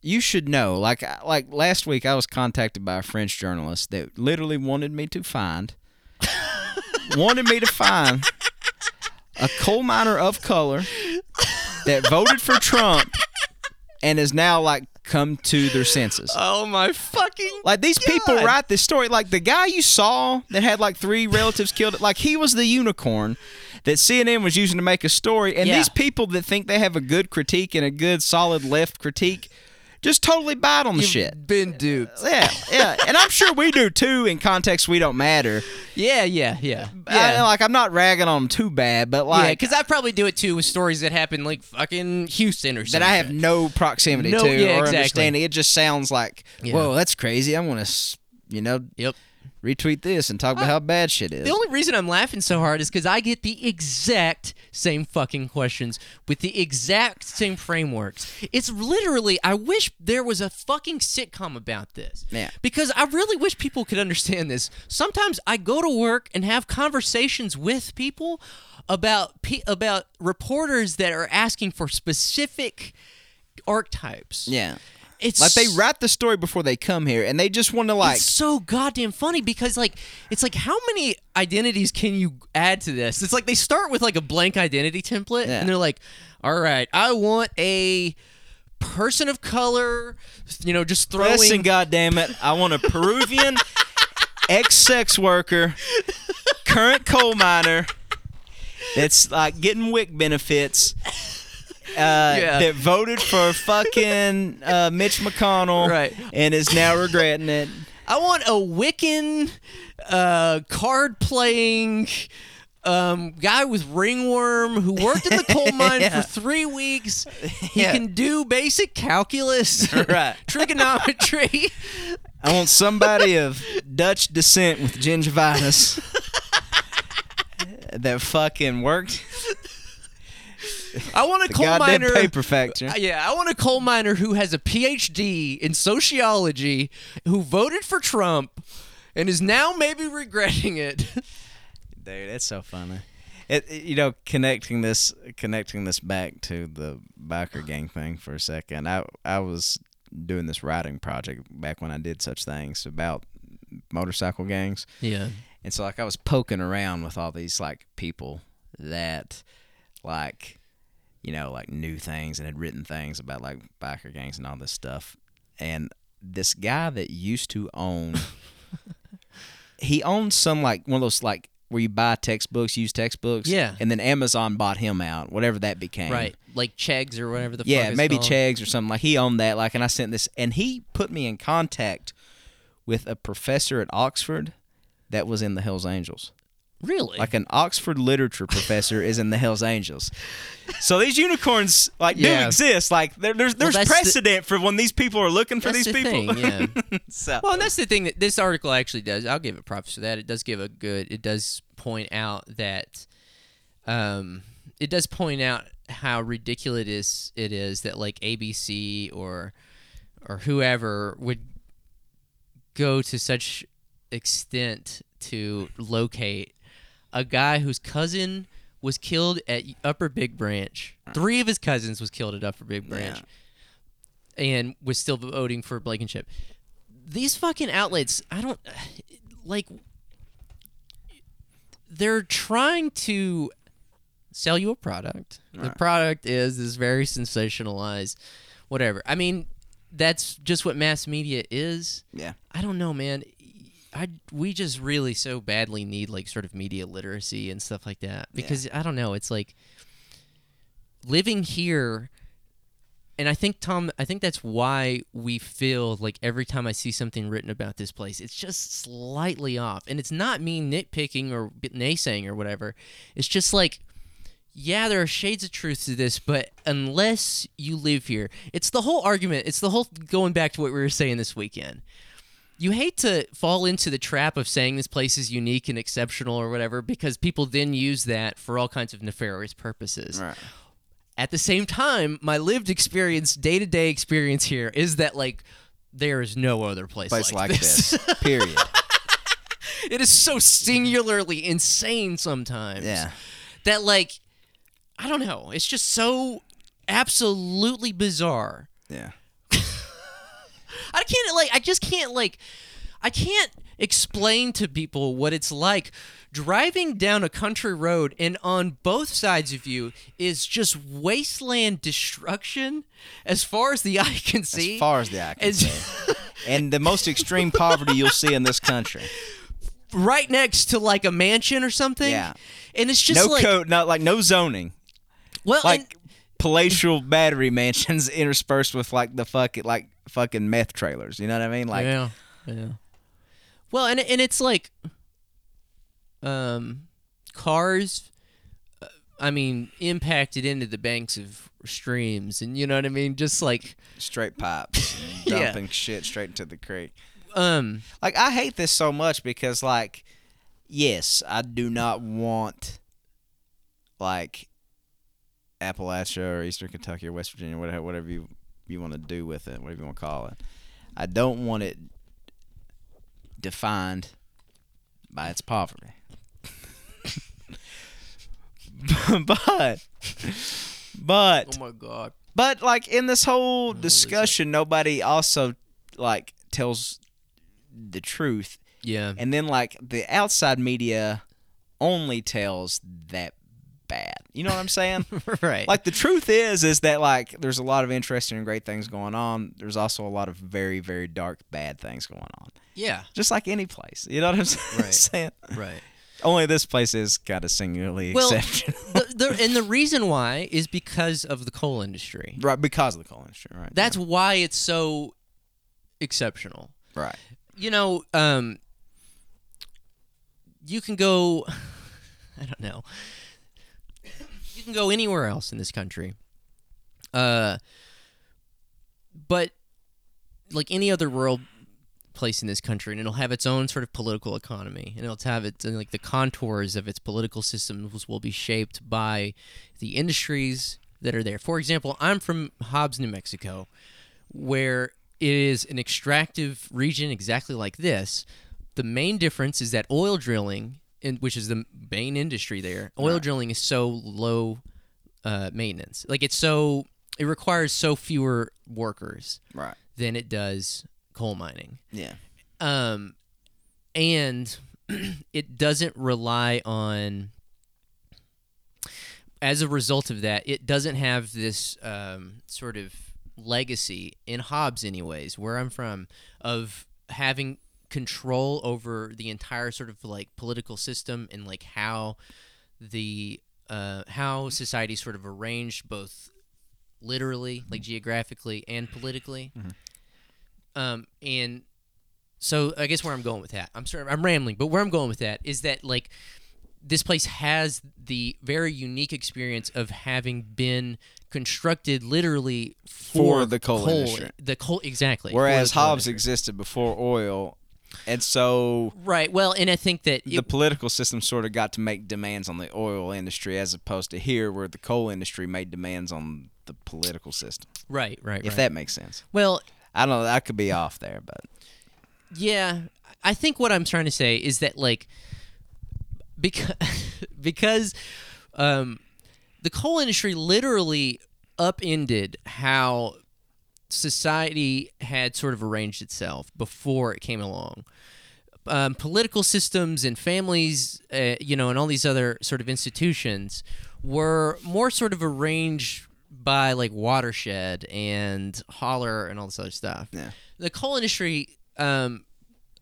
You should know. Like like last week, I was contacted by a French journalist that literally wanted me to find, wanted me to find a coal miner of color that voted for Trump and is now like come to their senses. Oh my fucking! Like these people write this story. Like the guy you saw that had like three relatives killed. Like he was the unicorn that CNN was using to make a story. And Yeah. these people that think they have a good critique and a good solid left critique, just totally bite on the shit. Been duped. Yeah, yeah, and I'm sure we do too. In context, we don't matter. Yeah, yeah, yeah. I- Yeah. like I'm not ragging on them too bad, but yeah, like because I probably do it too with stories that happen like fucking Houston or something that. I have no proximity No- to yeah, or exactly. understanding. It just sounds like, Yeah. whoa, that's crazy. I'm gonna, you know, Yep. Retweet this and talk about how bad shit is. The only reason I'm laughing so hard is because I get the exact same fucking questions with the exact same frameworks. It's literally, I wish there was a fucking sitcom about this. Yeah. Because I really wish people could understand this. Sometimes I go to work and have conversations with people about pe- about reporters that are asking for specific archetypes. yeah. It's Like they write the story before they come here, and they just want to like. it's so goddamn funny because like it's like how many identities can you add to this? It's like they start with like a blank identity template Yeah. and they're like, "All right, I want a person of color, you know, just throwing Listen, goddamn it! I want a Peruvian ex-sex worker, current coal miner, that's like getting WIC benefits. Uh, Yeah. That voted for fucking uh, Mitch McConnell, Right. and is now regretting it. I want a Wiccan uh, card playing um, guy with ringworm who worked in the coal mine Yeah. for three weeks. He Yeah. can do basic calculus, Right. trigonometry. I want somebody of Dutch descent with gingivitis that fucking worked I want a the coal miner. paper factory. Uh, Yeah, I want a coal miner who has a PhD in sociology, who voted for Trump, and is now maybe regretting it. Dude, that's so funny. It, it- you know, connecting this connecting this back to the biker gang thing for a second. I I was doing this writing project back when I did such things about motorcycle gangs. Yeah. And so like I was poking around with all these like people that like you know, like knew things and had written things about like biker gangs and all this stuff. And this guy that used to own he owned some like one of those like where you buy textbooks, use textbooks. Yeah. And then Amazon bought him out, whatever that became. Right. Like Chegs or whatever the fuck Yeah, maybe called. Chegs or something. Like he owned that. Like, and I sent this, and he put me in contact with a professor at Oxford that was in the Hell's Angels. Really? Like an Oxford literature professor is in the Hell's Angels. So these unicorns like do exist. Like there, there's there's the- precedent for when these people are looking for these the people. thing, yeah. so Well, and that's the thing that this article actually does. I'll give it props for that. It does give a good. It does point out that, um, it does point out how ridiculous it is. It is that like ABC or, or whoever would go to such extent to locate a guy whose cousin was killed at Upper Big Branch. Uh. Three of his cousins was killed at Upper Big Branch, and was still voting for Blankenship these fucking outlets, I don't like. They're trying to sell you a product. The product is this very sensationalized, whatever. I mean, that's just what mass media is. yeah. I don't know, man. I we just really so badly need like sort of media literacy and stuff like that because I don't know, it's like living here and I think Tom I think that's why we feel like every time I see something written about this place it's just slightly off and it's not me nitpicking or naysaying or whatever it's just like yeah, there are shades of truth to this, but unless you live here, it's the whole argument. It's the whole going back to what we were saying this weekend. You hate to fall into the trap of saying this place is unique and exceptional or whatever because people then use that for all kinds of nefarious purposes. Right. At the same time, my lived experience, day to day experience here, is that like there is no other place, Place like, like this. this. Period. it is so singularly insane sometimes. Yeah. That like I don't know. It's just so absolutely bizarre. Yeah. I can't like I just can't like I can't explain to people what it's like driving down a country road and on both sides of you is just wasteland destruction as far as the eye can see. As far as the eye can As- see. and the most extreme poverty you'll see in this country. right next to like a mansion or something. Yeah. And it's just no like code, not like no zoning. well Like and- palatial battery mansions interspersed with like the fucking like fucking meth trailers. You know what I mean? Like yeah, yeah. Well, and and it's like, um, cars. uh, I mean, impacted into the banks of streams, and you know what I mean. Just like, straight pipes, and Yeah. dumping shit straight into the creek. um, Like I hate this so much because like yes, I do not want like Appalachia or Eastern Kentucky or West Virginia, whatever whatever you you want to do with it, whatever you want to call it. I don't want it defined by its poverty. but but oh my god, but like in this whole discussion, nobody also like tells the truth, yeah, and then like the outside media only tells that bad. You know what I'm saying? right, like the truth is is that like there's a lot of interesting and great things going on. There's also a lot of very very dark bad things going on. yeah, Just like any place. You know what I'm saying? Right. saying? right. Only this place is kind of singularly Well, exceptional. the, the, and the reason why is because of the coal industry. right, because of the coal industry, right? That's why it's so exceptional. right. you know, um, you can go. I don't know. Can go anywhere else in this country. Uh, but like any other rural place in this country, and it'll have its own sort of political economy, and it'll have its and, like the contours of its political systems will be shaped by the industries that are there. For example, I'm from Hobbs, New Mexico, where it is an extractive region exactly like this. The main difference is that oil drilling, in, which is the main industry there, oil drilling is so low uh, maintenance. Like it's so it requires so fewer workers Right. than it does coal mining. Yeah. Um, and it doesn't rely on. As a result of that, it doesn't have this um, sort of legacy in Hobbs, anyways, where I'm from, of having control over the entire sort of like political system and like how the uh, how society sort of arranged both literally, like geographically, and politically. Um, and so I guess where I'm going with that, I'm sorry, I'm rambling, but where I'm going with that is that like this place has the very unique experience of having been constructed literally for, For the coal industry. The coal, exactly. Whereas coal Hobbs industry. existed before oil, and so right? Well, and I think that the it, political system sort of got to make demands on the oil industry, as opposed to here, where the coal industry made demands on the political system. right, right, If right. that makes sense. well, I don't know. I could be off there, but Yeah, I think what I'm trying to say is that like because because um, the coal industry literally upended how society had sort of arranged itself before it came along. Um, political systems and families, uh, you know, and all these other sort of institutions were more sort of arranged by like watershed and holler and all this other stuff. Yeah. The coal industry um,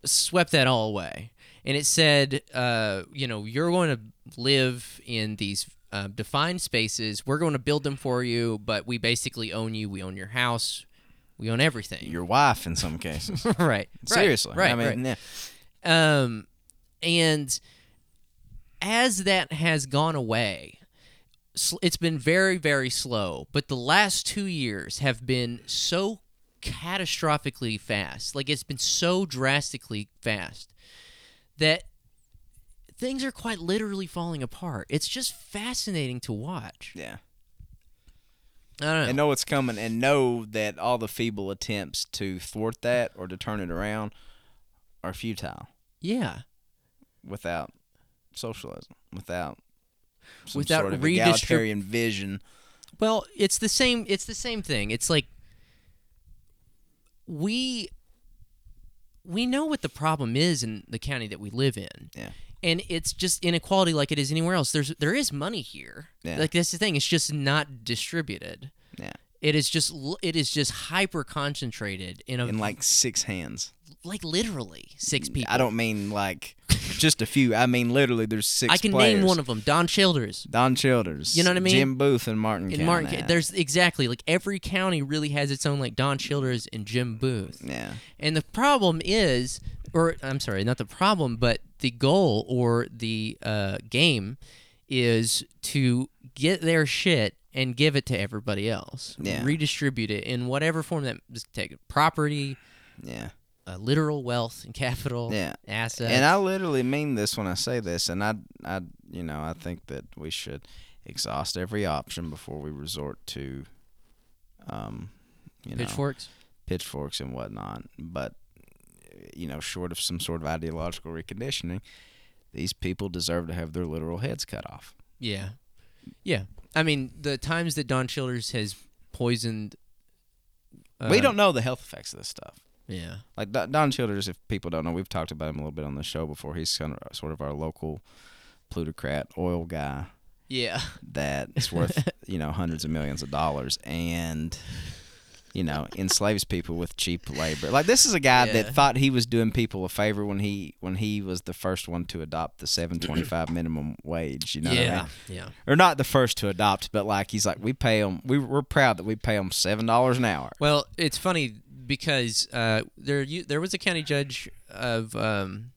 swept that all away, and it said, uh, you know, you're going to live in these uh, defined spaces. We're going to build them for you, but we basically own you. We own your house. We own everything. Your wife in some cases. right. Seriously. Right. I mean, right. yeah. Um, and as that has gone away, it's been very, very slow. But the last two years have been so catastrophically fast. Like it's been so drastically fast that things are quite literally falling apart. It's just fascinating to watch. Yeah. I don't know. and know what's coming and know that all the feeble attempts to thwart that or to turn it around are futile yeah. without socialism, without some Without sort of redistrib- egalitarian vision. Well, it's the same. It's the same thing. It's like we we know what the problem is in the county that we live in. Yeah. And it's just inequality like it is anywhere else. There's there is money here. Yeah. Like that's the thing. It's just not distributed. Yeah. It is just l- it is just hyper concentrated in a In like six hands. Like literally six people. I don't mean like just a few. I mean literally there's six I can players. name one of them. Don Childers. Don Childers. You know what I mean? Jim Booth and Martin In County. Martin, there's exactly like every county really has its own like Don Childers and Jim Booth. Yeah. And the problem is, or I'm sorry, not the problem, but the goal or the uh, game is to get their shit and give it to everybody else. Yeah. Redistribute it in whatever form that take property, Yeah. Uh, literal wealth and capital, Yeah. assets. And I literally mean this when I say this, and I, I, you know, I think that we should exhaust every option before we resort to, um, you know, pitchforks. pitchforks and whatnot. But you know, short of some sort of ideological reconditioning, these people deserve to have their literal heads cut off. Yeah, yeah. I mean, the times that Don Childers has poisoned. we uh, don't know the health effects of this stuff. Yeah. Like Don Don Childers, if people don't know, we've talked about him a little bit on the show before. He's kind of, sort of our local plutocrat oil guy Yeah. that's worth you know hundreds of millions of dollars and you know enslaves people with cheap labor like this is a guy Yeah. that thought he was doing people a favor when he when he was the first one to adopt the 725 minimum wage you know what I yeah. mean? Yeah. or not the first to adopt but like he's like we pay them we, we're proud that we pay them seven dollars an hour Well, it's funny because uh, there you, there was a county judge of um,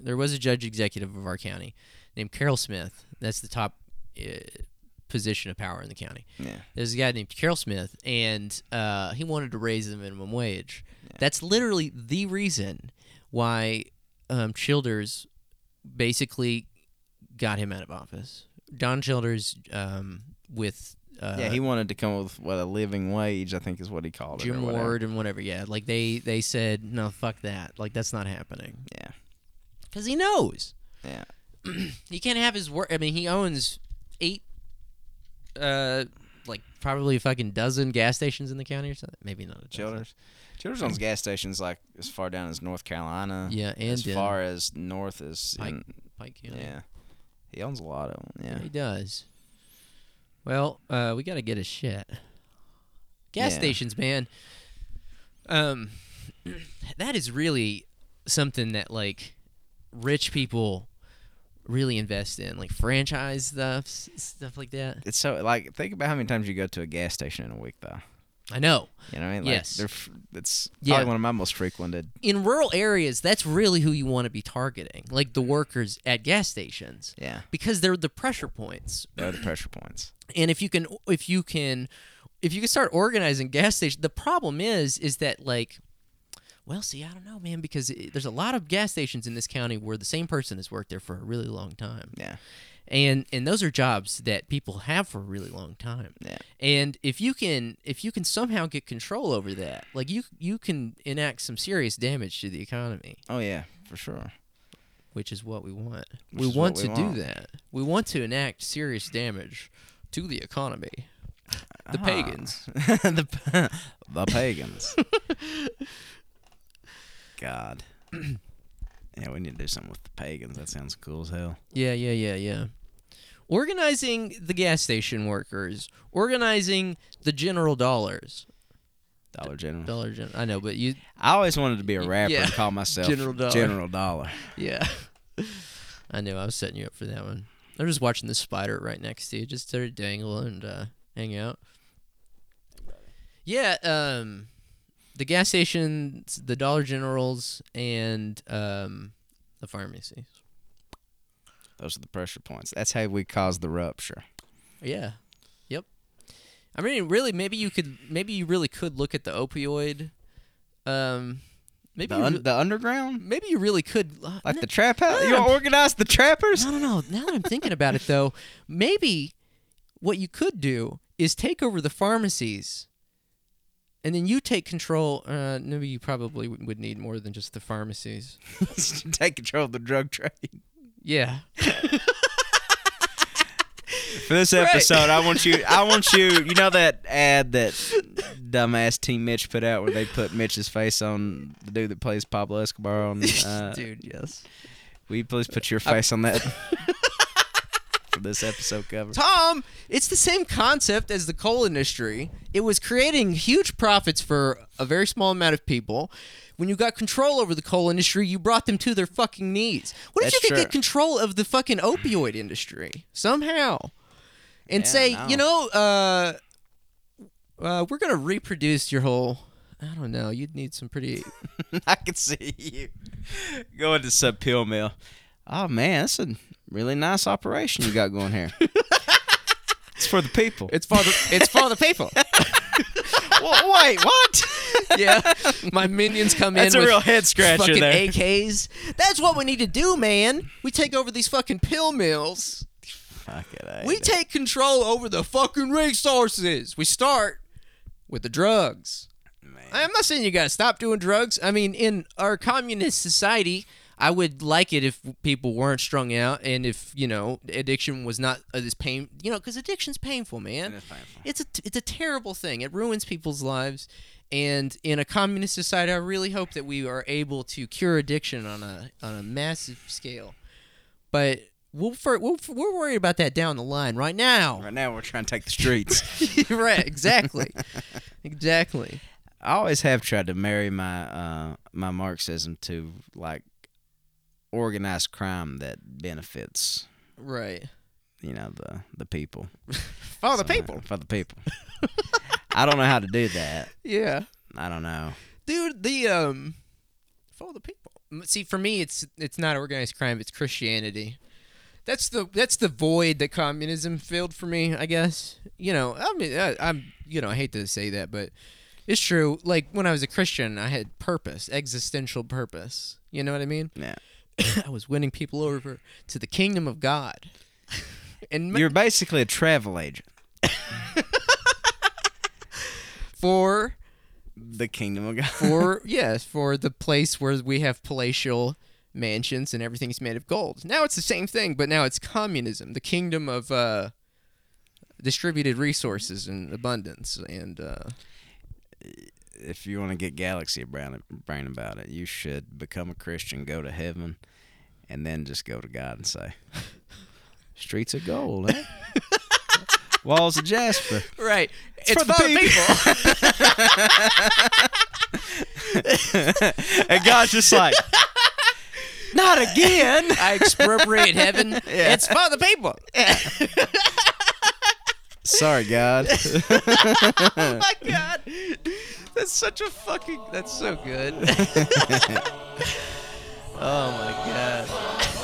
there was a judge executive of our county named Carol Smith. That's the top uh, position of power in the county. yeah There's a guy named Carol Smith, and uh, he wanted to raise the minimum wage. That's literally the reason why um, Childers basically got him out of office. Don Childers um, with uh, yeah he wanted to come up with what a living wage i think is what he called it or Jim. Ward and whatever. Yeah, like they they said no, fuck that. Like that's not happening yeah because he knows yeah he can't have his work. I mean, he owns eight, uh, like probably a fucking dozen gas stations in the county or something. Maybe not a dozen. Childers. Childers owns gas stations like as far down as North Carolina. Yeah, and as far as north as Pike, in- Pike County. yeah. He owns a lot of them. Yeah, Yeah. he does. Well, uh, we got to get his shit. Gas Yeah. stations, man. Um, that is really something that like rich people really invest in, like franchise stuff, stuff like that. It's so like think about how many times you go to a gas station in a week though. I know. You know what I mean? Like, Yes. They're it's Yeah. probably one of my most frequented. In rural areas, that's really who you want to be targeting, like the workers at gas stations, Yeah. because they're the pressure points. They're the pressure points. and if you can if you can if you can start organizing gas stations the problem is is that like well see i don't know man because it, there's a lot of gas stations in this county where the same person has worked there for a really long time Yeah. And and those are jobs that people have for a really long time Yeah. and if you can if you can somehow get control over that like you you can enact some serious damage to the economy Oh yeah, for sure. which is what we want Which we want we to want. do that we want to enact serious damage to the economy the Ah. pagans the the pagans. God. yeah, we need to do something with the pagans. That sounds cool as hell. Yeah, yeah, yeah, yeah. Organizing the gas station workers, organizing the general dollars. Dollar General. Dollar General. I know, but you, I always wanted to be a rapper Yeah. and call myself General Dollar. General Dollar. yeah. I knew I was setting you up for that one. I'm just watching the spider right next to you, just sort of dangle and uh, hang out. Yeah, um, the gas stations, the Dollar Generals, and um, the pharmacies. Those are the pressure points. That's how we cause the rupture. Yeah. Yep. I mean, really, maybe you could, maybe you really could look at the opioid. Um, maybe The, un- re- the underground, maybe you really could. uh, like the trap house. no, You organize the trappers. No, no, no. Now that I'm thinking about it, though, maybe what you could do is take over the pharmacies, and then you take control. Uh, maybe you probably would need more than just the pharmacies. Take control of the drug trade. Yeah. For this Right. episode, I want you. I want you. You know that ad that dumbass Team Mitch put out where they put Mitch's face on the dude that plays Pablo Escobar on. Uh, Dude, yes. will you please put your face on that this episode cover? Tom, it's the same concept as the coal industry. It was creating huge profits for a very small amount of people. When you got control over the coal industry, you brought them to their fucking knees. What if That's you could true. get control of the fucking opioid industry somehow? And Yeah, say, no. you know, uh, uh, we're gonna reproduce your whole. I don't know. You'd need some pretty. I can see you going to Sub Pill Mill. Oh man, that's a really nice operation you got going here. it's for the people. It's for the. It's for the people. Wha- wait, what? yeah, my minions come in. That's a real head scratcher fucking there. AKs. That's what we need to do, man. We take over these fucking pill mills. Fuck it, We it. take control over the fucking resources. We start with the drugs. I'm not saying you gotta stop doing drugs. I mean, in our communist society, I would like it if people weren't strung out and if you know addiction was not this pain. You know, because addiction's painful, man. It is painful. It's a it's a terrible thing. It ruins people's lives. And in a communist society, I really hope that we are able to cure addiction on a on a massive scale. But we'll for, we'll we're worried about that down the line. Right now, Right now, we're trying to take the streets. right? Exactly, exactly. I always have tried to marry my uh, my Marxism to like organized crime that benefits Right. you know the the people For the So, people. for the people. I don't know how to do that. Yeah. I don't know. Dude, the um for the people. See, for me it's it's not organized crime, it's Christianity. That's the that's the void that communism filled for me, I guess. You know, I mean I, I'm you know, I hate to say that, but it's true. Like when I was a Christian, I had purpose, existential purpose. You know what I mean? Yeah. I was winning people over to the kingdom of God. and You're basically a travel agent. for The kingdom of God. for yes, for the place where we have palatial mansions and everything's made of gold. Now it's the same thing, but now it's communism, the kingdom of uh, distributed resources and abundance. And uh, if you want to get galaxy brain, brain about it, you should become a Christian, go to heaven, and then just go to God and say, "Streets of gold, eh? walls of jasper." right, it's, for the people. and God's just like, "Not again." I expropriate heaven. It's for the people. Sorry, God. oh my god, that's such a fucking. That's so good. Oh my god.